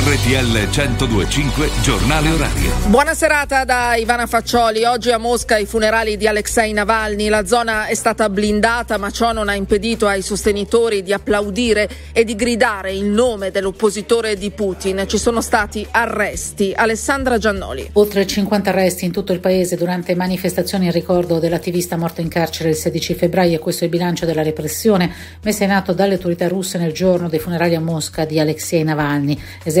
RTL 1025 Giornale Orario. Buona serata da Ivana Faccioli. Oggi a Mosca i funerali di Alexei Navalny. La zona è stata blindata, ma ciò non ha impedito ai sostenitori di applaudire e di gridare il nome dell'oppositore di Putin. Ci sono stati arresti. Alessandra Giannoli. Oltre 50 arresti in tutto il paese durante manifestazioni in ricordo dell'attivista morto in carcere il 16 febbraio. Questo è il bilancio della repressione messa in atto dalle autorità russe nel giorno dei funerali a Mosca di Alexei Navalny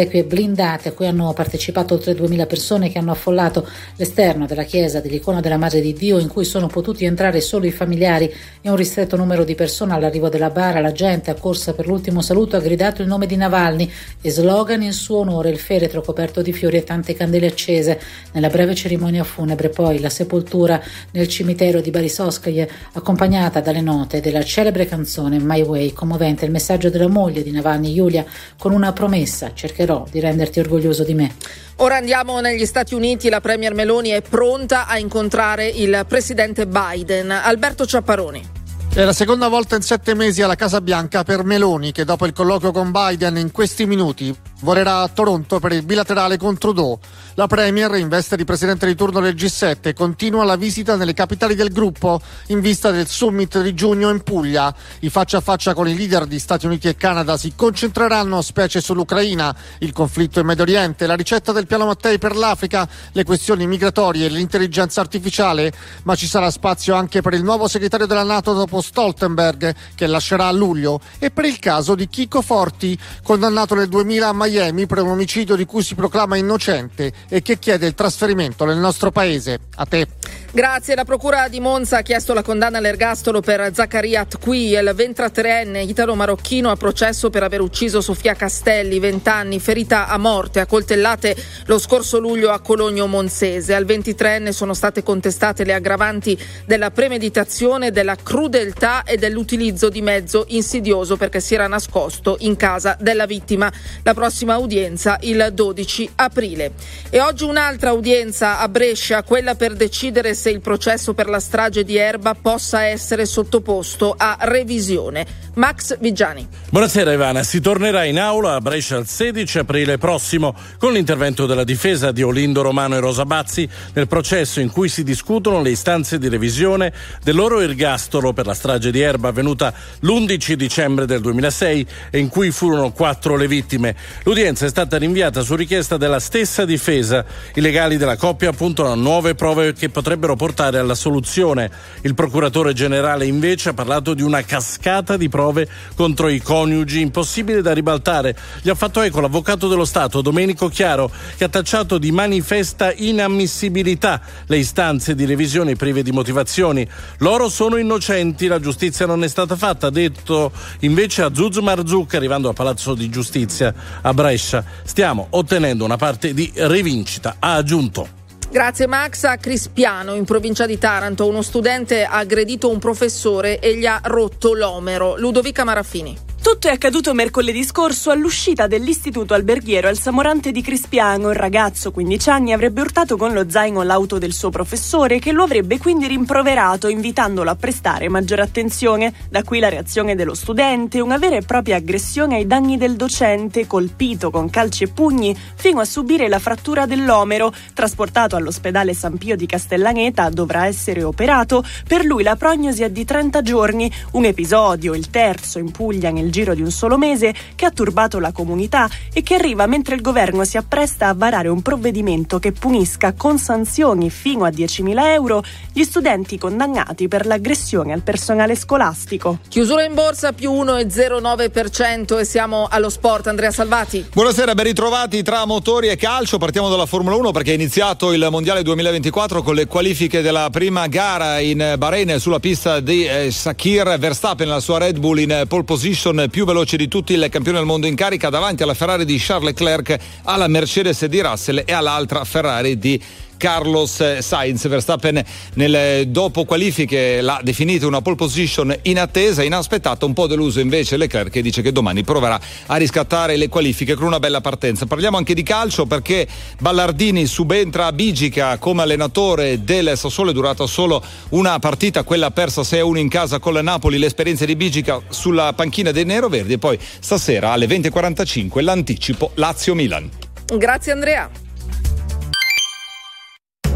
esequie blindate a cui hanno partecipato oltre 2000 persone che hanno affollato l'esterno della chiesa dell'icona della Madre di Dio in cui sono potuti entrare solo i familiari e un ristretto numero di persone all'arrivo della bara. La gente, accorsa per l'ultimo saluto, ha gridato il nome di Navalny e slogan in suo onore il feretro coperto di fiori e tante candele accese. Nella breve cerimonia funebre poi la sepoltura nel cimitero di Barisoskaye accompagnata dalle note della celebre canzone My Way, commovente il messaggio della moglie di Navalny, Giulia, con una promessa cercherò di renderti orgoglioso di me. Ora andiamo negli Stati Uniti, la Premier Meloni è pronta a incontrare il presidente Biden. Alberto Ciapparoni. È la seconda volta in sette mesi alla Casa Bianca per Meloni, che dopo il colloquio con Biden in questi minuti volerà a Toronto per il bilaterale con Trudeau. La Premier, in veste di presidente di turno del G7, continua la visita nelle capitali del gruppo in vista del summit di giugno in Puglia. I faccia a faccia con i leader di Stati Uniti e Canada si concentreranno specie sull'Ucraina, il conflitto in Medio Oriente, la ricetta del piano Mattei per l'Africa, le questioni migratorie e l'intelligenza artificiale, ma ci sarà spazio anche per il nuovo segretario della Nato dopo Stoltenberg, che lascerà a luglio, e per il caso di Chico Forti, condannato nel 2000 a Miami per un omicidio di cui si proclama innocente e che chiede il trasferimento nel nostro paese. A te. Grazie. La Procura di Monza ha chiesto la condanna all'ergastolo per Zaccaria Tqui, il 23enne italo-marocchino a processo per aver ucciso Sofia Castelli, 20 anni, ferita a morte a coltellate lo scorso luglio a Cologno Monzese. Al 23enne sono state contestate le aggravanti della premeditazione, della crudeltà e dell'utilizzo di mezzo insidioso perché si era nascosto in casa della vittima. La prossima udienza il 12 aprile. E oggi un'altra udienza a Brescia, quella per decidere se il processo per la strage di Erba possa essere sottoposto a revisione. Max Vigiani. Buonasera Ivana, si tornerà in aula a Brescia il 16 aprile prossimo con l'intervento della difesa di Olindo Romano e Rosa Bazzi nel processo in cui si discutono le istanze di revisione del loro ergastolo per la strage di Erba avvenuta l'11 dicembre del 2006 e in cui furono quattro le vittime. L'udienza è stata rinviata su richiesta della stessa difesa. I legali della coppia puntano a nuove prove che potrebbero portare alla soluzione. Il procuratore generale invece ha parlato di una cascata di prove contro i coniugi impossibile da ribaltare. Gli ha fatto eco l'avvocato dello Stato Domenico Chiaro che ha tacciato di manifesta inammissibilità le istanze di revisione prive di motivazioni. Loro sono innocenti, la giustizia non è stata fatta, ha detto invece a Zuz Marzuk arrivando a Palazzo di Giustizia a Brescia. Stiamo ottenendo una parte di rivincita, ha aggiunto. Grazie Max. A Crispiano, in provincia di Taranto, uno studente ha aggredito un professore e gli ha rotto l'omero. Ludovica Maraffini. Tutto è accaduto mercoledì scorso all'uscita dell'istituto alberghiero al Samorante di Crispiano. Il ragazzo, 15 anni, avrebbe urtato con lo zaino l'auto del suo professore che lo avrebbe quindi rimproverato, invitandolo a prestare maggiore attenzione. Da qui la reazione dello studente, una vera e propria aggressione ai danni del docente, colpito con calci e pugni fino a subire la frattura dell'omero. Trasportato all'ospedale San Pio di Castellaneta, dovrà essere operato. Per lui la prognosi è di 30 giorni. Un episodio, il terzo in Puglia nel giro di un solo mese che ha turbato la comunità e che arriva mentre il governo si appresta a varare un provvedimento che punisca con sanzioni fino a 10.000 euro gli studenti condannati per l'aggressione al personale scolastico. Chiusura in borsa più 1,09% e siamo allo sport. Andrea Salvati. Buonasera, ben ritrovati tra motori e calcio. Partiamo dalla Formula 1 perché è iniziato il Mondiale 2024 con le qualifiche della prima gara in Bahrain sulla pista di eh, Sakir Verstappen, la sua Red Bull in pole position più veloce di tutti, il campione del mondo in carica davanti alla Ferrari di Charles Leclerc, alla Mercedes di Russell e all'altra Ferrari di Carlos Sainz. Verstappen nel dopo qualifiche l'ha definito una pole position inattesa, inaspettata, un po' deluso invece Leclerc che dice che domani proverà a riscattare le qualifiche con una bella partenza. Parliamo anche di calcio perché Ballardini subentra a Bigica come allenatore del Sassuolo, è durata solo una partita, quella persa 6-1 in casa con la Napoli, l'esperienza di Bigica sulla panchina dei Neroverdi e poi stasera alle 20.45 l'anticipo Lazio-Milan. Grazie Andrea.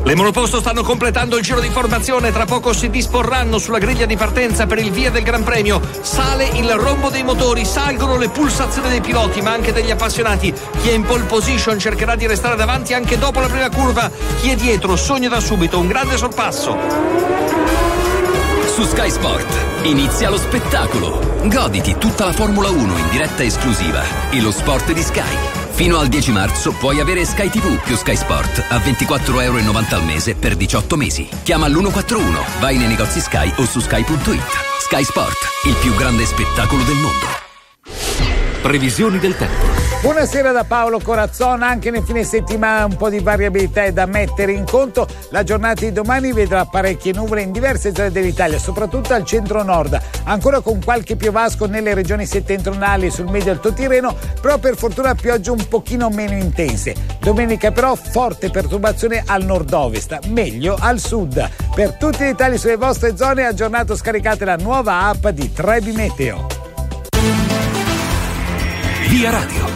Le monoposto stanno completando il giro di formazione, tra poco si disporranno sulla griglia di partenza per il via del Gran Premio. Sale il rombo dei motori, salgono le pulsazioni dei piloti, ma anche degli appassionati. Chi è in pole position cercherà di restare davanti anche dopo la prima curva. Chi è dietro sogna da subito un grande sorpasso. Su Sky Sport inizia lo spettacolo. Goditi tutta la Formula 1 in diretta esclusiva e lo sport di Sky. Fino al 10 marzo puoi avere Sky TV più Sky Sport a 24,90 euro al mese per 18 mesi. Chiama l'141, vai nei negozi Sky o su sky.it. Sky Sport, il più grande spettacolo del mondo. Previsioni del tempo. Buonasera da Paolo Corazzona, anche nel fine settimana un po' di variabilità è da mettere in conto. La giornata di domani vedrà parecchie nuvole in diverse zone dell'Italia, soprattutto al centro-nord, ancora con qualche piovasco nelle regioni settentrionali e sul medio alto Tirreno, però per fortuna piogge un pochino meno intense. Domenica però forte perturbazione al nord-ovest, meglio al sud. Per tutti i dettagli sulle vostre zone aggiornato scaricate la nuova app di Trebi Meteo. Via Radio.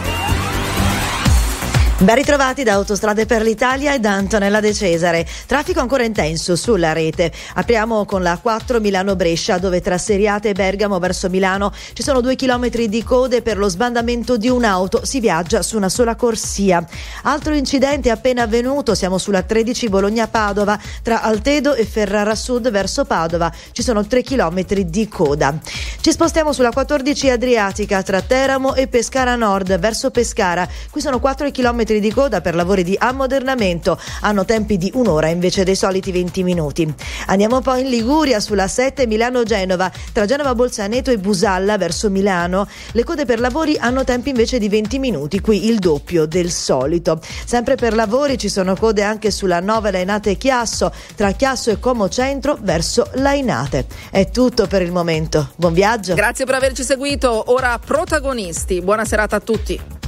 Ben ritrovati da Autostrade per l'Italia e da Antonella De Cesare. Traffico ancora intenso sulla rete. Apriamo con la 4 Milano-Brescia, dove tra Seriate e Bergamo verso Milano ci sono due chilometri di code per lo sbandamento di un'auto. Si viaggia su una sola corsia. Altro incidente appena avvenuto, siamo sulla 13 Bologna-Padova, tra Altedo e Ferrara Sud verso Padova. Ci sono 3 chilometri di coda. Ci spostiamo sulla 14 Adriatica, tra Teramo e Pescara Nord verso Pescara. Qui sono 4 chilometri di coda per lavori di ammodernamento. Hanno tempi di un'ora invece dei soliti 20 minuti. Andiamo poi in Liguria sulla 7 Milano-Genova. Tra Genova Bolzaneto e Busalla verso Milano. Le code per lavori hanno tempi invece di 20 minuti, qui il doppio del solito. Sempre per lavori ci sono code anche sulla 9 Lainate Chiasso, tra Chiasso e Como Centro verso Lainate. È tutto per il momento. Buon viaggio. Grazie per averci seguito. Ora protagonisti. Buona serata a tutti.